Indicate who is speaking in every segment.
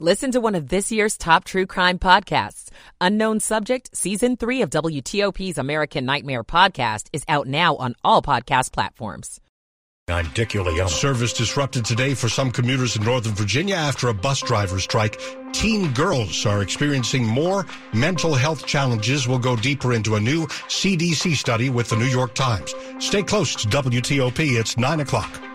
Speaker 1: Listen to one of this year's top true crime podcasts. Unknown Subject, Season 3 of WTOP's American Nightmare podcast is out now on all podcast platforms.
Speaker 2: I'm Dick Uliano. Service disrupted today for some commuters in Northern Virginia after a bus driver strike. Teen girls are experiencing more mental health challenges. We'll go deeper into a new CDC study with the New York Times. Stay close to WTOP. It's 9 o'clock.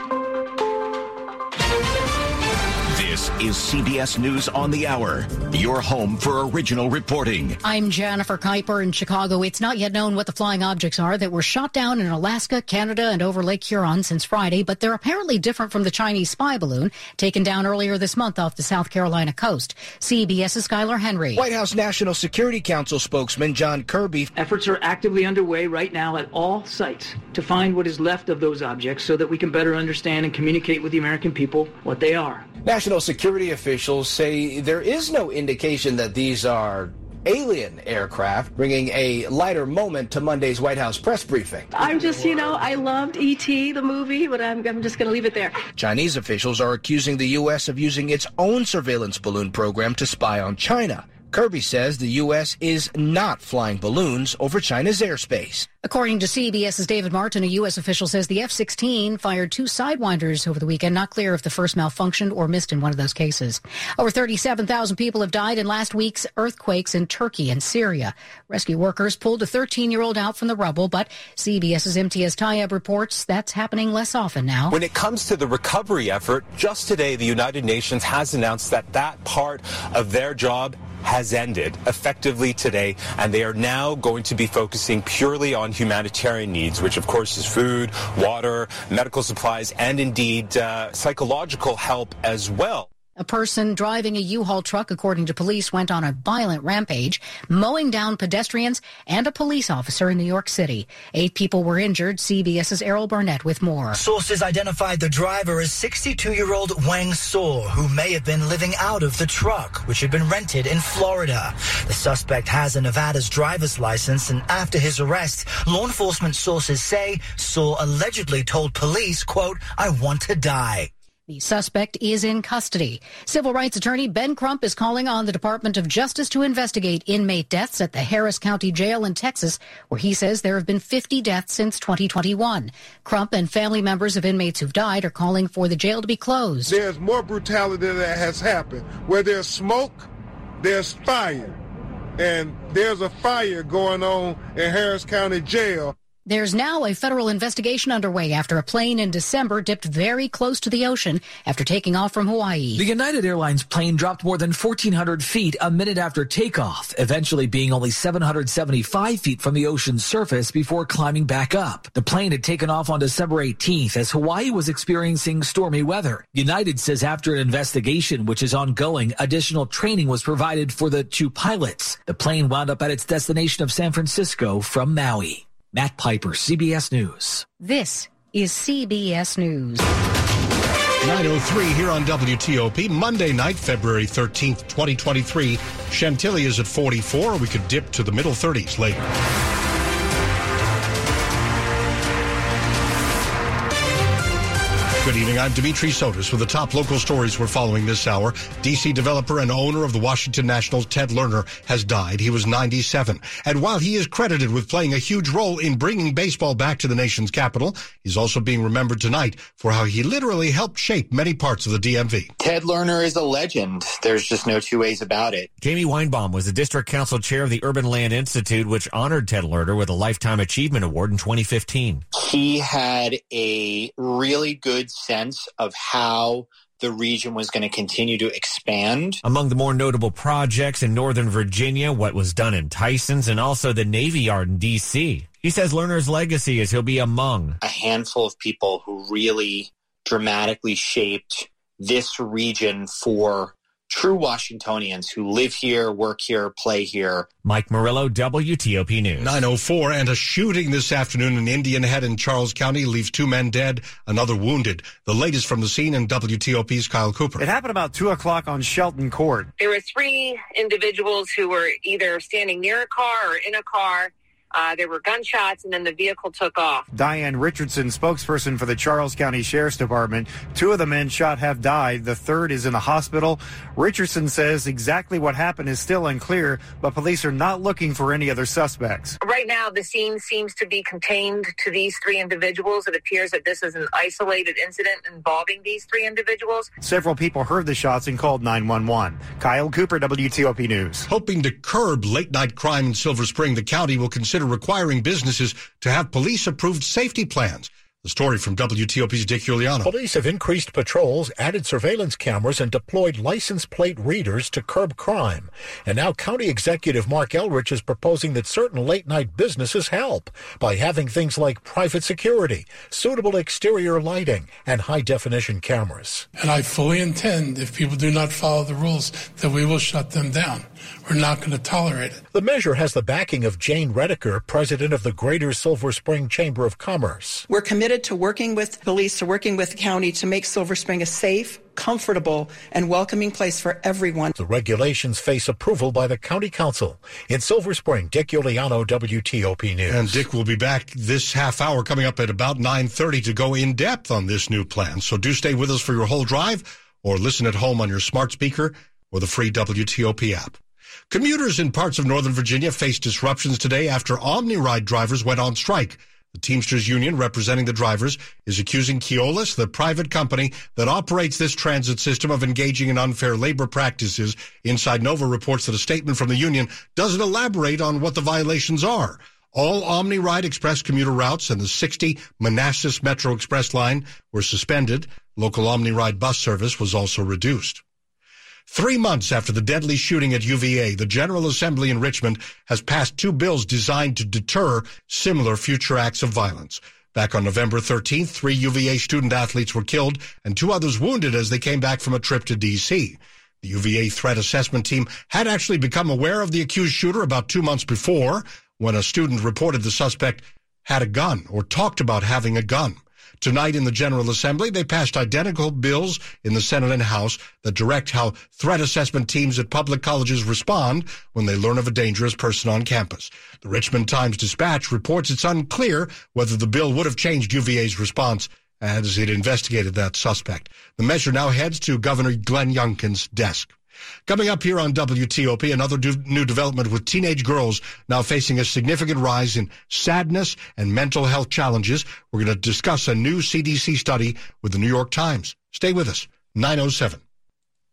Speaker 3: Is CBS News on the Hour, your home for original reporting.
Speaker 4: I'm Jennifer Kuiper in Chicago. It's not yet known what the flying objects are that were shot down in Alaska, Canada, and over Lake Huron since Friday, but they're apparently different from the Chinese spy balloon taken down earlier this month off the South Carolina coast. CBS's Skylar Henry.
Speaker 5: White House National Security Council spokesman John Kirby.
Speaker 6: Efforts are actively underway right now at all sites to find what is left of those objects so that we can better understand and communicate with the American people what they are.
Speaker 5: National security officials say there is no indication that these are alien aircraft, bringing a lighter moment to Monday's White House press briefing.
Speaker 7: I'm just, you know, I loved E.T., the movie, but I'm, I'm just going to leave it there.
Speaker 5: Chinese officials are accusing the U.S. of using its own surveillance balloon program to spy on China. Kirby says the U.S. is not flying balloons over China's airspace.
Speaker 4: According to CBS's David Martin, a U.S. official says the F 16 fired two Sidewinders over the weekend. Not clear if the first malfunctioned or missed in one of those cases. Over 37,000 people have died in last week's earthquakes in Turkey and Syria. Rescue workers pulled a 13 year old out from the rubble, but CBS's Imtiaz Tyab reports that's happening less often now.
Speaker 8: When it comes to the recovery effort, just today the United Nations has announced that that part of their job has ended effectively today, and they are now going to be focusing purely on humanitarian needs, which of course is food, water, medical supplies, and indeed uh, psychological help as well.
Speaker 4: A person driving a U-Haul truck, according to police, went on a violent rampage, mowing down pedestrians and a police officer in New York City. Eight people were injured. CBS's Errol Barnett with more.
Speaker 9: Sources identified the driver as 62-year-old Weng Sor, who may have been living out of the truck, which had been rented in Florida. The suspect has a Nevada's driver's license, and after his arrest, law enforcement sources say Sor allegedly told police, quote, I want to die.
Speaker 4: The suspect is in custody. Civil rights attorney Ben Crump is calling on the Department of Justice to investigate inmate deaths at the Harris County Jail in Texas, where he says there have been 50 deaths since 2021. Crump and family members of inmates who've died are calling for the jail to be closed.
Speaker 10: There's more brutality that has happened. Where there's smoke, there's fire. And there's a fire going on in Harris County Jail.
Speaker 4: There's now a federal investigation underway after a plane in December dipped very close to the ocean after taking off from Hawaii.
Speaker 11: The United Airlines plane dropped more than 1,400 feet a minute after takeoff, eventually being only 775 feet from the ocean's surface before climbing back up. The plane had taken off on December 18th as Hawaii was experiencing stormy weather. United says after an investigation, which is ongoing, additional training was provided for the two pilots. The plane wound up at its destination of San Francisco from Maui. Matt Piper, CBS News.
Speaker 4: This is CBS News.
Speaker 2: 903 here on WTOP, Monday night, February 13th, 2023. Chantilly is at 44. We could dip to the middle 30s later. Good evening. I'm Dimitri Sotis with the top local stories we're following this hour. DC developer and owner of the Washington Nationals, Ted Lerner, has died. He was 97. And while he is credited with playing a huge role in bringing baseball back to the nation's capital, he's also being remembered tonight for how he literally helped shape many parts of the DMV.
Speaker 12: Ted Lerner is a legend. There's just no two ways about it.
Speaker 13: Jamie Weinbaum was the district council chair of the Urban Land Institute, which honored Ted Lerner with a Lifetime Achievement Award in 2015.
Speaker 12: He had a really good sense of how the region was going to continue to expand.
Speaker 13: Among the more notable projects in Northern Virginia, what was done in Tysons and also the Navy Yard in D.C. He says Lerner's legacy is he'll be among
Speaker 12: a handful of people who really dramatically shaped this region for true Washingtonians who live here, work here, play here.
Speaker 13: Mike Murillo, WTOP News.
Speaker 2: 904 and a shooting this afternoon in Indian Head in Charles County leaves two men dead, another wounded. The latest from the scene in WTOP's Kyle Cooper.
Speaker 14: It happened about 2 o'clock on Shelton Court.
Speaker 15: There were three individuals who were either standing near a car or in a car Uh, there were gunshots, and then the vehicle took off.
Speaker 14: Diane Richardson, spokesperson for the Charles County Sheriff's Department. Two of the men shot have died. The third is in the hospital. Richardson says exactly what happened is still unclear, but police are not looking for any other suspects.
Speaker 15: Right now, the scene seems to be contained to these three individuals. It appears that this is an isolated incident involving these three individuals.
Speaker 14: Several people heard the shots and called 911. Kyle Cooper, WTOP News.
Speaker 2: Hoping to curb late night crime in Silver Spring, the county will consider requiring businesses to have police approved safety plans. The story from WTOP's Dick Uliano.
Speaker 16: Police have increased patrols, added surveillance cameras, and deployed license plate readers to curb crime. And now County Executive Marc Elrich is proposing that certain late night businesses help by having things like private security, suitable exterior lighting, and high definition cameras.
Speaker 17: And I fully intend, if people do not follow the rules, that we will shut them down. We're not going to tolerate it.
Speaker 16: The measure has the backing of Jane Redicker, president of the Greater Silver Spring Chamber of Commerce.
Speaker 18: We're committed to working with police, to working with the county to make Silver Spring a safe, comfortable, and welcoming place for everyone.
Speaker 16: The regulations face approval by the County Council. In Silver Spring, Dick Uliano, WTOP News.
Speaker 2: And Dick will be back this half hour coming up at about 9.30 to go in depth on this new plan. So do stay with us for your whole drive or listen at home on your smart speaker or the free WTOP app. Commuters in parts of Northern Virginia faced disruptions today after OmniRide drivers went on strike. The Teamsters Union representing the drivers is accusing Keolis, the private company that operates this transit system, of engaging in unfair labor practices. Inside Nova reports that a statement from the union doesn't elaborate on what the violations are. All OmniRide Express commuter routes and the 60 Manassas Metro Express line were suspended. Local OmniRide bus service was also reduced. Three months after the deadly shooting at UVA, the General Assembly in Richmond has passed two bills designed to deter similar future acts of violence. Back on November 13th, three UVA student athletes were killed and two others wounded as they came back from a trip to D.C. The UVA threat assessment team had actually become aware of the accused shooter about two months before when a student reported the suspect had a gun or talked about having a gun. Tonight in the General Assembly, they passed identical bills in the Senate and House that direct how threat assessment teams at public colleges respond when they learn of a dangerous person on campus. The Richmond Times Dispatch reports it's unclear whether the bill would have changed UVA's response as it investigated that suspect. The measure now heads to Governor Glenn Youngkin's desk. Coming up here on WTOP, another new development with teenage girls now facing a significant rise in sadness and mental health challenges. We're going to discuss a new CDC study with the New York Times. Stay with us. 907.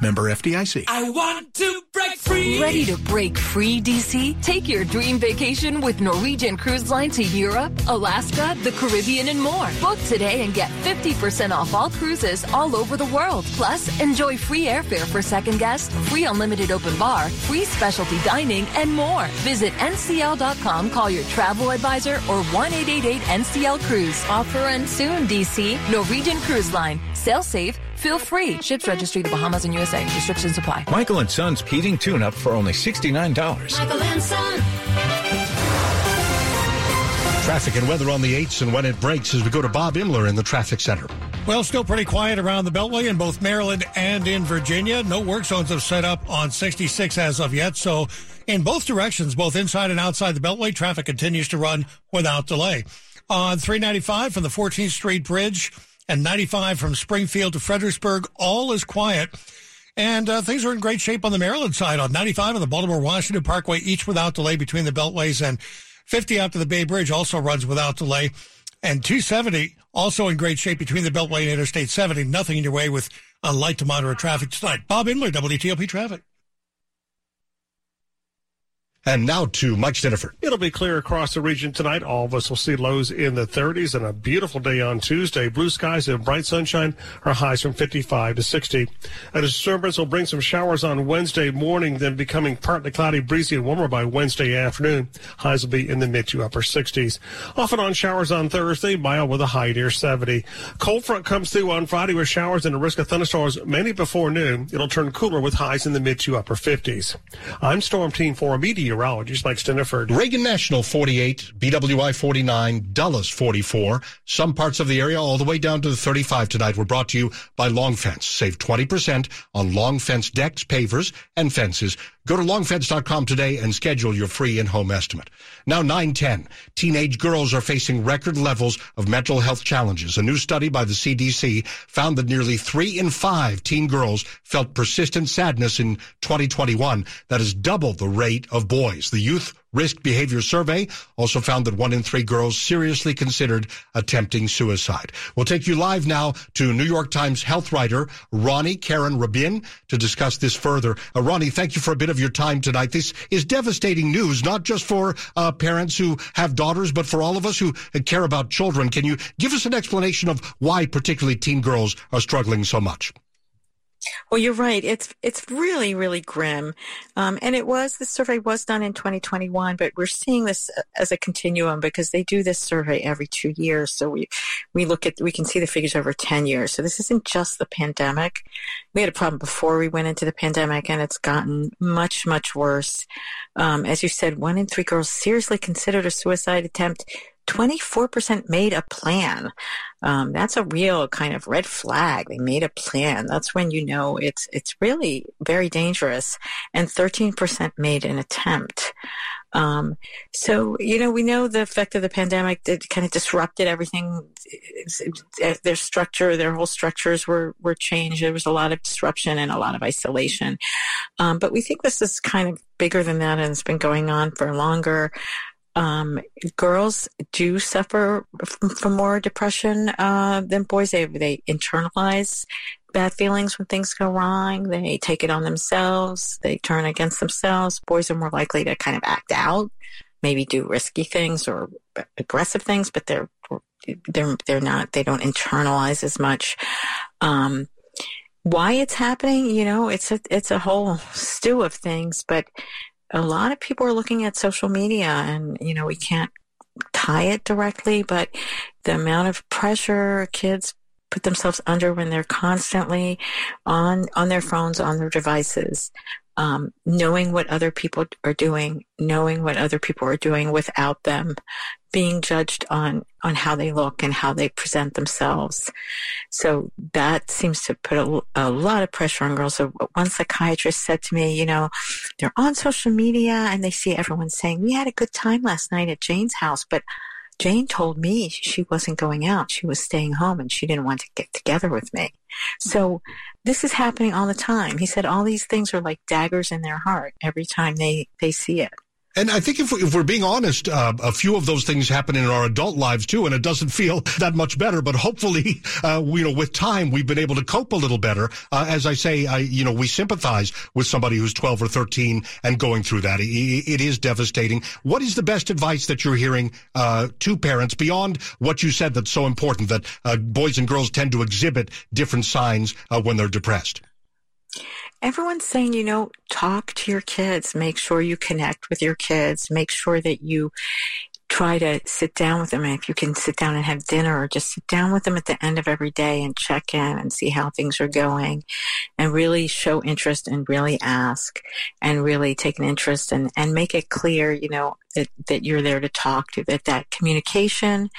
Speaker 19: Member FDIC.
Speaker 20: I want to break free.
Speaker 21: Ready to break free, DC? Take your dream vacation with Norwegian Cruise Line to Europe, Alaska, the Caribbean, and more. Book today and get 50% off all cruises all over the world. Plus, enjoy free airfare for second guests, free unlimited open bar, free specialty dining, and more. Visit ncl.com, call your travel advisor, or 1 NCL Cruise. Offer ends soon, DC. Norwegian Cruise Line. Sail safe. Feel free. Ships registry the Bahamas and USA. Restrictions apply.
Speaker 22: Michael and Son's heating tune up for only $69.
Speaker 20: Michael and Son.
Speaker 2: Traffic and weather on the 8s and when it breaks as we go to Bob Imler in the traffic center.
Speaker 23: Well, still pretty quiet around the Beltway in both Maryland and in Virginia. No work zones have set up on 66 as of yet. So in both directions, both inside and outside the Beltway, traffic continues to run without delay. On 395 from the 14th Street Bridge, and 95 from Springfield to Fredericksburg. All is quiet. And uh, things are in great shape on the Maryland side. On 95 on the Baltimore Washington Parkway, each without delay between the Beltways, and 50 out to the Bay Bridge also runs without delay. And 270 also in great shape between the Beltway and Interstate 70. Nothing in your way with a light to moderate traffic tonight. Bob Imler, WTOP Traffic.
Speaker 2: And now to Mike Stinneford.
Speaker 24: It'll be clear across the region tonight. All of us will see lows in the 30s and a beautiful day on Tuesday. Blue skies and bright sunshine are highs from 55 to 60. A disturbance will bring some showers on Wednesday morning, then becoming partly cloudy, breezy, and warmer by Wednesday afternoon. Highs will be in the mid to upper 60s. Off and on showers on Thursday, mild with a high near 70. Cold front comes through on Friday with showers and a risk of thunderstorms mainly before noon. It'll turn cooler with highs in the mid to upper 50s. I'm Storm Team 4 meteorologist Mike Stinneford.
Speaker 2: Reagan National 48, BWI 49, Dulles 44. Some parts of the area all the way down to the 35 tonight were brought to you by Long Fence. Save 20% on Long Fence decks, pavers, and fences. Go to longfence.com today and schedule your free in-home estimate. Now 910. Teenage girls are facing record levels of mental health challenges. A new study by the CDC found that nearly three in five teen girls felt persistent sadness in 2021. That is double the rate of boys. The youth Risk Behavior Survey also found that one in three girls seriously considered attempting suicide. We'll take you live now to New York Times health writer Roni Caryn Rabin to discuss this further. Uh, Roni, thank you for a bit of your time tonight. This is devastating news, not just for uh, parents who have daughters, but for all of us who care about children. Can you give us an explanation of why particularly teen girls are struggling so much?
Speaker 25: Well, you're right. It's it's really really grim, um, and it was the survey was done in 2021, but we're seeing this as a continuum because they do this survey every two years. So we we look at we can see the figures over 10 years. So this isn't just the pandemic. We had a problem before we went into the pandemic, and it's gotten much much worse. Um, as you said, one in three girls seriously considered a suicide attempt. 24% made a plan. Um, that's a real kind of red flag. They made a plan. That's when you know it's it's really very dangerous. And 13% made an attempt. Um, so you know we know the effect of the pandemic that kind of disrupted everything. Their structure, their whole structures were were changed. There was a lot of disruption and a lot of isolation. Um, but we think this is kind of bigger than that, and it's been going on for longer um, girls do suffer from, from more depression uh, than boys. They they internalize bad feelings when things go wrong. They take it on themselves. They turn against themselves. Boys are more likely to kind of act out, maybe do risky things or aggressive things, but they're they're they're not. They don't internalize as much. Um, why it's happening, you know, it's a it's a whole stew of things, but a lot of people are looking at social media and, you know, we can't tie it directly, but the amount of pressure kids put themselves under when they're constantly on, on their phones, on their devices, um, knowing what other people are doing, knowing what other people are doing without them being judged on on how they look and how they present themselves. So that seems to put a, a, lot of pressure on girls. So one psychiatrist said to me, you know, they're on social media and they see everyone saying, we had a good time last night at Jane's house, but Jane told me she wasn't going out. She was staying home and she didn't want to get together with me. So this is happening all the time. He said all these things are like daggers in their heart every time they, they see it.
Speaker 2: And I think if, if we're being honest, uh, a few of those things happen in our adult lives too, and it doesn't feel that much better. But hopefully, uh, you know, with time, we've been able to cope a little better. Uh, as I say, I, you know, we sympathize with somebody who's 12 or 13 and going through that. it, it is devastating. What is the best advice that you're hearing uh, to parents beyond what you said that's so important that uh, boys and girls tend to exhibit different signs uh, when they're depressed?
Speaker 25: Everyone's saying, you know, talk to your kids, make sure you connect with your kids, make sure that you try to sit down with them. And if you can sit down and have dinner or just sit down with them at the end of every day and check in and see how things are going and really show interest and really ask and really take an interest and, and make it clear, you know, that, that you're there to talk to that, that communication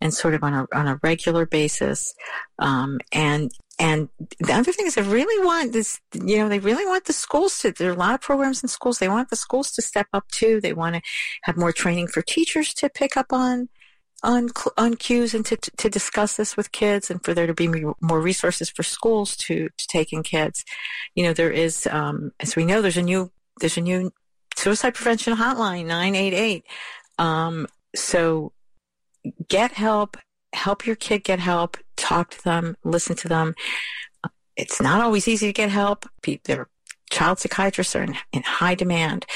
Speaker 25: and sort of on a, on a regular basis. Um, and, and the other thing is they really want this, you know, they really want the schools to, there are a lot of programs in schools. They want the schools to step up too. They want to have more training for teachers to pick up on, on, on cues and to, to discuss this with kids and for there to be more resources for schools to, to take in kids. You know, there is, um, as we know, there's a new, there's a new suicide prevention hotline, 988. Um, so get help, help your kid get help, talk to them, listen to them. It's not always easy to get help. Their child psychiatrists are in, in high demand.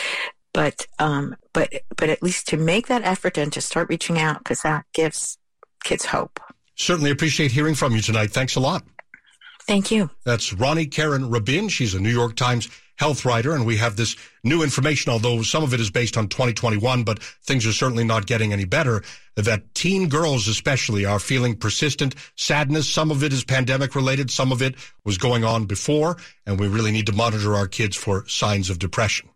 Speaker 25: but um, but but at least to make that effort and to start reaching out because that gives kids hope.
Speaker 2: Certainly appreciate hearing from you tonight. Thanks a lot.
Speaker 25: Thank you.
Speaker 2: That's Roni Caryn Rabin. She's a New York Times health writer, and we have this new information, although some of it is based on 2021, but things are certainly not getting any better, that teen girls especially are feeling persistent sadness. Some of it is pandemic related. Some of it was going on before, and we really need to monitor our kids for signs of depression.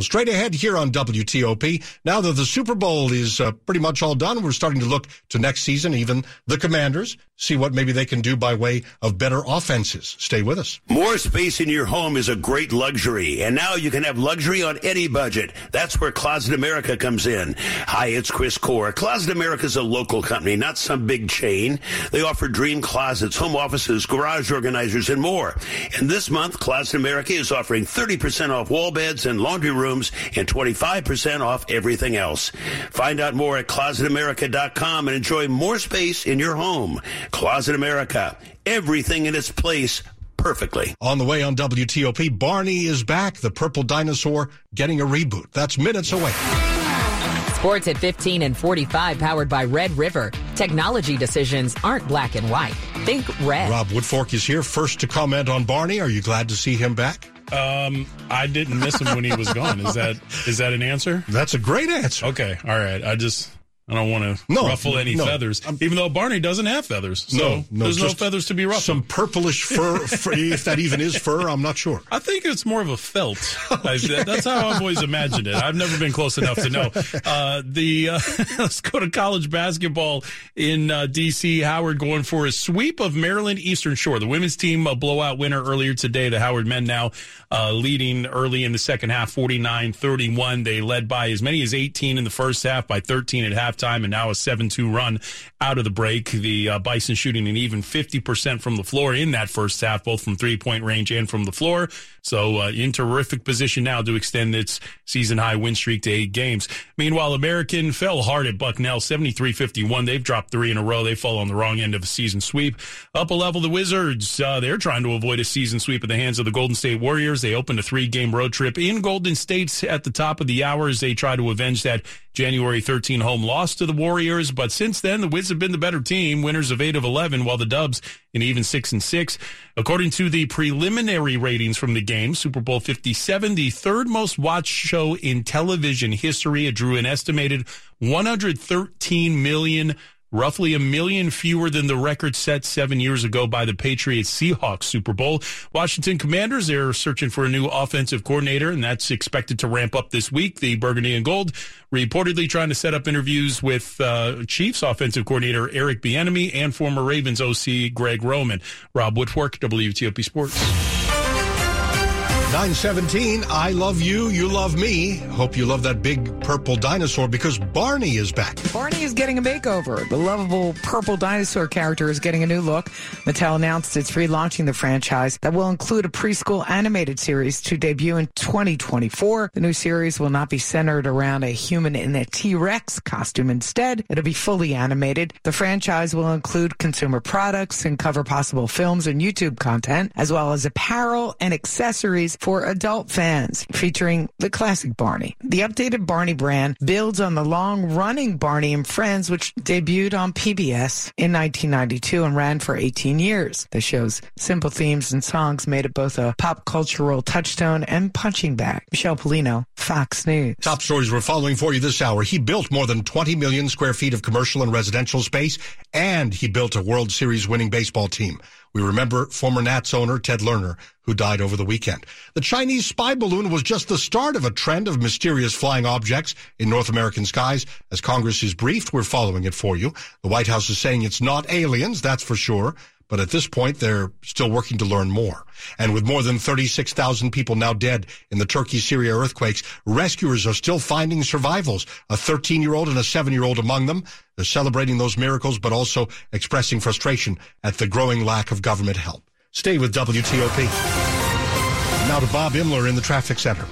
Speaker 2: Well, straight ahead here on WTOP. Now that the Super Bowl is uh, pretty much all done, we're starting to look to next season, even the Commanders, see what maybe they can do by way of better offenses. Stay with us.
Speaker 26: More space in your home is a great luxury, and now you can have luxury on any budget. That's where Closet America comes in. Hi, it's Chris Core. Closet America is a local company, not some big chain. They offer dream closets, home offices, garage organizers, and more. And this month, Closet America is offering 30% off wall beds and laundry rooms and 25% off everything else. Find out more at closetamerica.com and enjoy more space in your home. Closet America, everything in its place perfectly.
Speaker 2: On the way on WTOP, Barney is back, the purple dinosaur getting a reboot. That's minutes away.
Speaker 27: Sports at 15 and 45 powered by Red River. Technology decisions aren't black and white. Think red.
Speaker 2: Rob Woodfork is here first to comment on Barney. Are you glad to see him back?
Speaker 28: Um, I didn't miss him when he was gone. Is that is that an answer?
Speaker 2: That's a great answer.
Speaker 28: Okay, all right. I just I don't want to
Speaker 2: No,
Speaker 28: ruffle any
Speaker 2: no.
Speaker 28: fethers, even though Barney doesn't have feathers. So
Speaker 2: No, no,
Speaker 28: there's no feathers to be ruffled.
Speaker 2: Some purplish fur, fur, if that even is fur, I'm not sure.
Speaker 28: I think it's more of a felt. I, that's how I've always imagined it. I've never been close enough to know. Uh, the uh, let's go to college basketball in uh, D.C. Howard going for a sweep of Maryland Eastern Shore. The women's team a blowout winner earlier today. The Howard men now uh, leading early in the second half, 49-31. They led by as many as 18 in the first half, by 13 at halftime, and now a 7-2 run out of the break. The uh, Bison shooting an even 50% from the floor in that first half, both from three-point range and from the floor. So uh, in terrific position now to extend its season high win streak to eight games. Meanwhile, American fell hard at Bucknell, 73-51. They've dropped three in a row. They fall on the wrong end of a season sweep. Up a level, the Wizards, uh, they're trying to avoid a season sweep at the hands of the Golden State Warriors. They opened a three-game road trip in Golden State at the top of the hour as they try to avenge that January 13 home loss to the Warriors. But since then, the Wiz have been the better team, winners of eight of 11, while the Dubs in even six and six. According to the preliminary ratings from the game, Super Bowl 57, the third most watched show in television history. It drew an estimated 113 million roughly a million fewer than the record set seven years ago by the Patriots Seahawks Super Bowl. Washington Commanders, they're searching for a new offensive coordinator, and that's expected to ramp up this week. The Burgundy and Gold reportedly trying to set up interviews with uh, Chiefs offensive coordinator Eric Bieniemy and former Ravens OC Greg Roman. Rob Woodfork, WTOP Sports.
Speaker 2: 917, I love you, you love me. Hope you love that big purple dinosaur because Barney is back.
Speaker 29: Barney is getting a makeover. The lovable purple dinosaur character is getting a new look. Mattel announced it's relaunching the franchise that will include a preschool animated series to debut in 2024. The new series will not be centered around a human in a T-Rex costume. Instead, it'll be fully animated. The franchise will include consumer products and cover possible films and YouTube content, as well as apparel and accessories for adult fans, featuring the classic Barney. The updated Barney brand builds on the long-running Barney and Friends, which debuted on PBS in 1992 and ran for 18 years. The show's simple themes and songs made it both a pop cultural touchstone and punching bag. Michelle Polino, Fox News.
Speaker 2: Top stories we're following for you this hour. He built more than 20 million square feet of commercial and residential space, and he built a World Series winning baseball team. We remember former Nats owner Ted Lerner, who died over the weekend. The Chinese spy balloon was just the start of a trend of mysterious flying objects in North American skies. As Congress is briefed, we're following it for you. The White House is saying it's not aliens, that's for sure. But at this point, they're still working to learn more. And with more than 36,000 people now dead in the Turkey-Syria earthquakes, rescuers are still finding survivals. A 13-year-old and a 7-year-old among them. They're celebrating those miracles, but also expressing frustration at the growing lack of government help. Stay with WTOP. Now to Bob Imler in the traffic center.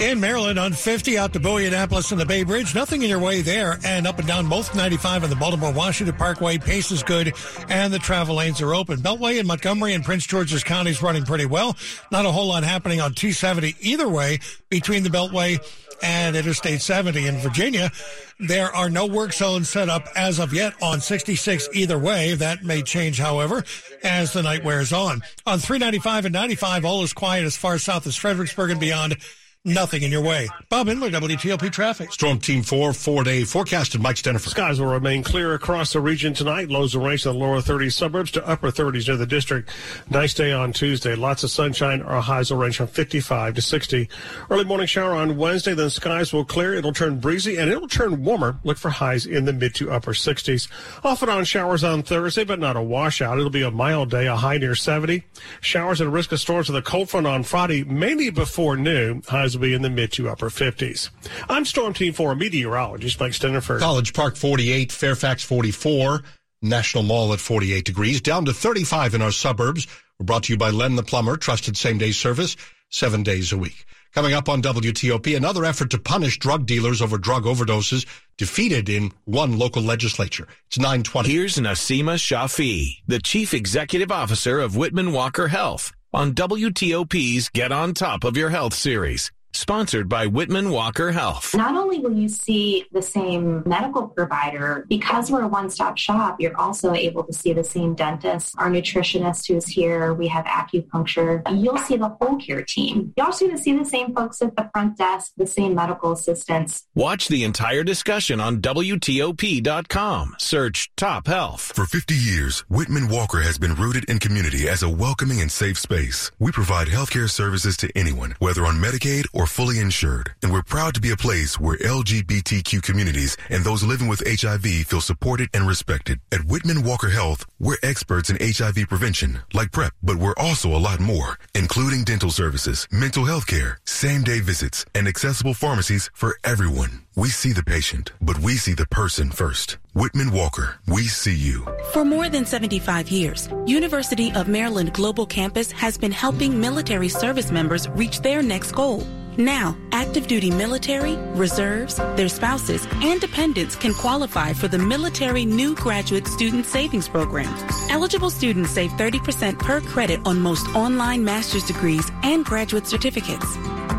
Speaker 23: In Maryland on 50 out to Bowie Annapolis and the Bay Bridge. Nothing in your way there. And up and down both 95 and the Baltimore Washington Parkway. Pace is good and the travel lanes are open. Beltway in Montgomery and Prince George's counties running pretty well. Not a whole lot happening on 270 either way between the Beltway and Interstate 70 in Virginia. There are no work zones set up as of yet on 66 either way. That may change, however, as the night wears on. On 395 and 95, all is quiet as far south as Fredericksburg and beyond nothing in your way. Bob Imler, WTOP Traffic.
Speaker 2: Storm Team 4, four-day forecast, and Mike Stinneford.
Speaker 24: Skies will remain clear across the region tonight. Lows will range in the lower 30s suburbs to upper 30s near the district. Nice day on Tuesday. Lots of sunshine. Our highs will range from 55 to 60. Early morning shower on Wednesday. Then skies will clear. It'll turn breezy and it'll turn warmer. Look for highs in the mid to upper 60s. Off and on showers on Thursday, but not a washout. It'll be a mild day, a high near 70. Showers and risk of storms with a cold front on Friday, mainly before noon. Highs will be in the mid to upper 50s. I'm Storm Team 4 meteorologist Mike Stinneford.
Speaker 2: College Park 48, Fairfax 44, National Mall at 48 degrees, down to 35 in our suburbs. We're brought to you by Len the Plumber, trusted same day service, seven days a week. Coming up on WTOP, another effort to punish drug dealers over drug overdoses defeated in one local legislature. It's 920.
Speaker 30: Here's Naseema Shafi, the Chief Executive Officer of Whitman Walker Health on WTOP's Get on Top of Your Health series sponsored by Whitman Walker Health.
Speaker 31: Not only will you see the same medical provider, because we're a one stop shop, you're also able to see the same dentist, our nutritionist who's here. We have acupuncture. You'll see the whole care team. You're also get to see the same folks at the front desk, the same medical assistants.
Speaker 30: Watch the entire discussion on WTOP.com. Search Top Health.
Speaker 32: For 50 years, Whitman Walker has been rooted in community as a welcoming and safe space. We provide healthcare services to anyone, whether on Medicaid or fully insured. And we're proud to be a place where LGBTQ communities and those living with HIV feel supported and respected. At Whitman Walker Health, we're experts in HIV prevention, like PrEP, but we're also a lot more, including dental services, mental health care, same day visits, and accessible pharmacies for everyone. We see the patient, but we see the person first. Whitman Walker, we see you.
Speaker 33: For more than 75 years, University of Maryland Global Campus has been helping military service members reach their next goal. Now, active duty military, reserves, their spouses, and dependents can qualify for the Military New Graduate Student Savings Program. Eligible students save 30% per credit on most online master's degrees and graduate certificates.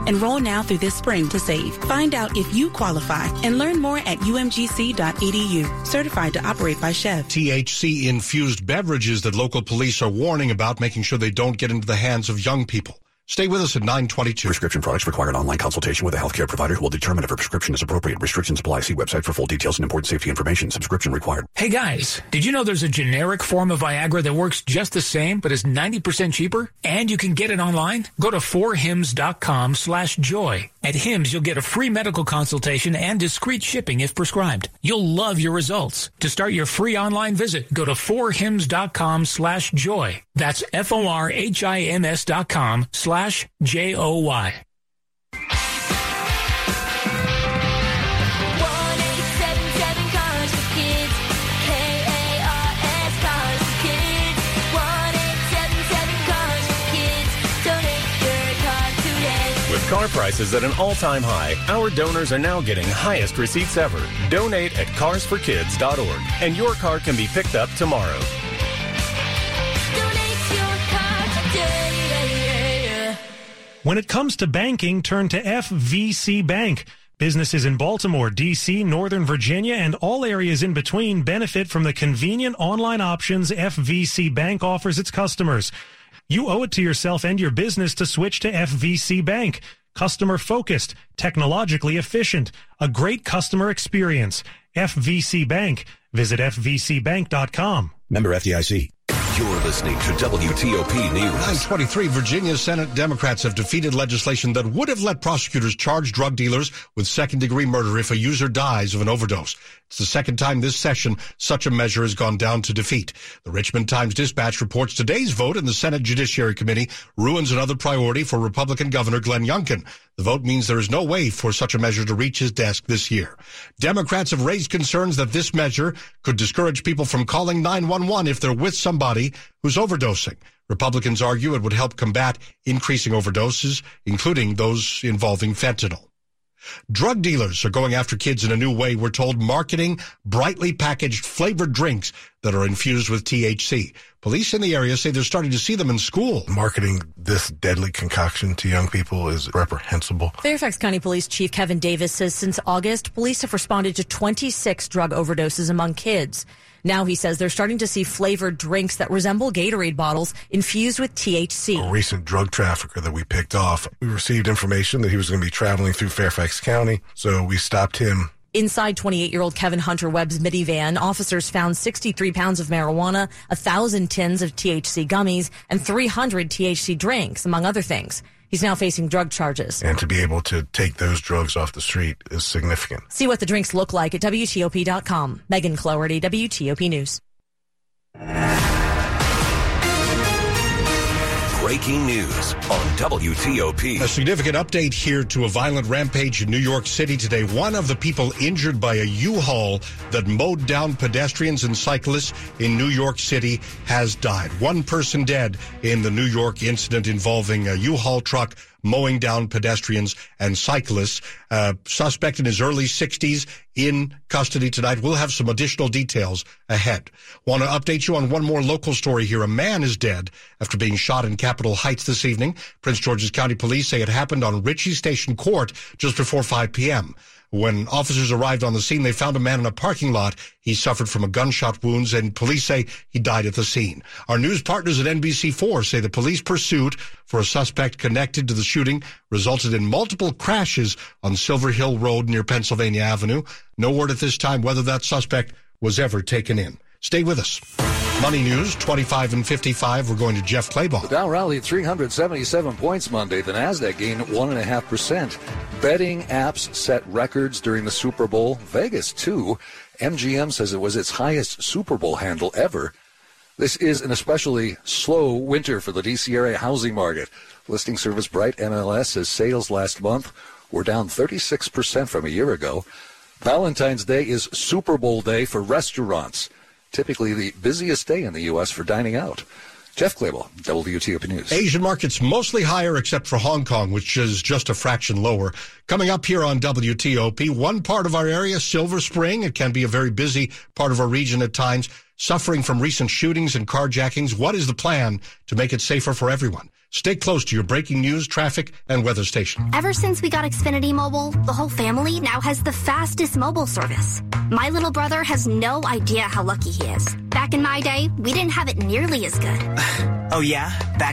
Speaker 33: Enroll now through this spring to save. Find out if you qualify and learn more at umgc.edu. Certified to operate by SCHEV.
Speaker 2: THC infused beverages that local police are warning about, making sure they don't get into the hands of young people. Stay with us at 922.
Speaker 34: Prescription products require an online consultation with a healthcare provider who will determine if a prescription is appropriate. Restrictions apply. See website for full details and important safety information. Subscription required.
Speaker 35: Hey guys, did you know there's a generic form of Viagra that works just the same but is 90% cheaper? And you can get it online? Go to forhims.com slash joy. At Hims, you'll get a free medical consultation and discreet shipping if prescribed. You'll love your results. To start your free online visit, go to forhims.com slash joy. That's F-O-R-H-I-M-S dot com slash J-O-Y.
Speaker 36: With car prices at an all-time high, our donors are now getting highest receipts ever. Donate at carsforkids.org and your car can be picked up tomorrow.
Speaker 37: When it comes to banking, turn to FVC Bank. Businesses in Baltimore, D.C., Northern Virginia, and all areas in between benefit from the convenient online options FVC Bank offers its customers. You owe it to yourself and your business to switch to FVC Bank. Customer focused, technologically efficient, a great customer experience. FVC Bank. Visit FVCbank.com.
Speaker 38: Member FDIC. You're listening to WTOP News.
Speaker 2: 923 Virginia Senate Democrats have defeated legislation that would have let prosecutors charge drug dealers with second degree murder if a user dies of an overdose. It's the second time this session such a measure has gone down to defeat. The Richmond Times Dispatch reports today's vote in the Senate Judiciary Committee ruins another priority for Republican Governor Glenn Youngkin. The vote means there is no way for such a measure to reach his desk this year. Democrats have raised concerns that this measure could discourage people from calling 911 if they're with somebody who's overdosing. Republicans argue it would help combat increasing overdoses, including those involving fentanyl. Drug dealers are going after kids in a new way. We're told marketing brightly packaged flavored drinks that are infused with THC. Police in the area say they're starting to see them in school.
Speaker 39: Marketing this deadly concoction to young people is reprehensible.
Speaker 40: Fairfax County Police Chief Kevin Davis says since August, police have responded to 26 drug overdoses among kids. Now he says they're starting to see flavored drinks that resemble Gatorade bottles infused with THC.
Speaker 39: A recent drug trafficker that we picked off, we received information that he was going to be traveling through Fairfax County, so we stopped him
Speaker 40: Inside 28 year old Kevin Hunter Webb's minivan, officers found 63 pounds of marijuana, 1,000 tins of THC gummies, and 300 THC drinks, among other things. He's now facing drug charges.
Speaker 39: And to be able to take those drugs off the street is significant.
Speaker 40: See what the drinks look like at WTOP.com. Megan Cloherty, WTOP News.
Speaker 38: Breaking news on WTOP.
Speaker 2: A significant update here to a violent rampage in New York City today. One of the people injured by a U-Haul that mowed down pedestrians and cyclists in New York City has died. One person dead in the New York incident involving a U-Haul truck mowing down pedestrians and cyclists. Uh, suspect in his early 60s in custody tonight. We'll have some additional details ahead. Want to update you on one more local story here. A man is dead after being shot in Capitol Heights this evening. Prince George's County Police say it happened on Ritchie Station Court just before 5 p.m. When officers arrived on the scene, they found a man in a parking lot. He suffered from a gunshot wounds and police say he died at the scene. Our news partners at NBC4 say the police pursuit for a suspect connected to the shooting resulted in multiple crashes on Silver Hill Road near Pennsylvania Avenue. No word at this time whether that suspect was ever taken in. Stay with us. Money News, 25 and 55. We're going to Jeff Clabaugh.
Speaker 41: The Dow rallied 377 points Monday. The Nasdaq gained 1.5%. Betting apps set records during the Super Bowl. Vegas, too. MGM says it was its highest Super Bowl handle ever. This is an especially slow winter for the DC area housing market. Listing service Bright MLS says sales last month were down 36% from a year ago. Valentine's Day is Super Bowl day for restaurants typically the busiest day in the U.S. for dining out. Jeff Clabaugh, WTOP News.
Speaker 2: Asian markets mostly higher except for Hong Kong, which is just a fraction lower. Coming up here on WTOP, one part of our area, Silver Spring, it can be a very busy part of our region at times, suffering from recent shootings and carjackings. What is the plan to make it safer for everyone? Stay close to your breaking news, traffic, and weather station.
Speaker 42: Ever since we got Xfinity Mobile, the whole family now has the fastest mobile service. My little brother has no idea how lucky he is. Back in my day, we didn't have it nearly as good.
Speaker 43: oh, yeah? Back